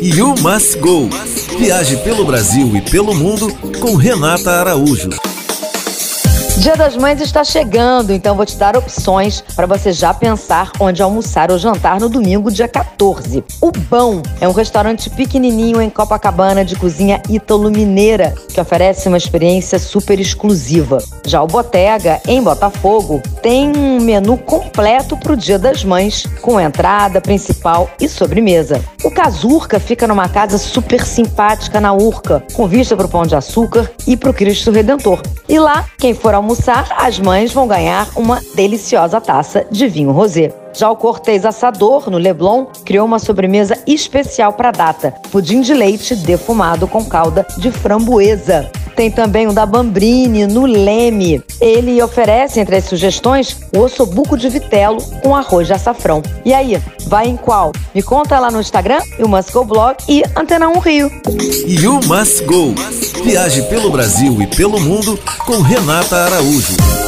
You Must Go. Viaje pelo Brasil e pelo mundo com Renata Araújo. Dia das Mães está chegando, então vou te dar opções para você já pensar onde almoçar ou jantar no domingo, dia 14. O Bão é um restaurante pequenininho em Copacabana de cozinha ítalo-mineira que oferece uma experiência super exclusiva. Já o Botega, em Botafogo, tem um menu completo para o Dia das Mães, com entrada, principal e sobremesa. O Casurca fica numa casa super simpática na Urca, com vista para o Pão de Açúcar e para o Cristo Redentor. E lá, quem for almoçar almoçar, as mães vão ganhar uma deliciosa taça de vinho rosé. Já o Cortês Assador, no Leblon, criou uma sobremesa especial para a data: pudim de leite defumado com calda de framboesa. Tem também o da Bambrini, no Leme. Ele oferece, entre as sugestões, o ossobuco de vitelo com arroz de açafrão. E aí, vai em qual? Me conta lá no Instagram, o Must Go Blog e Antena 1 Rio. You Must Go. Viaje pelo Brasil e pelo mundo com Renata Araújo.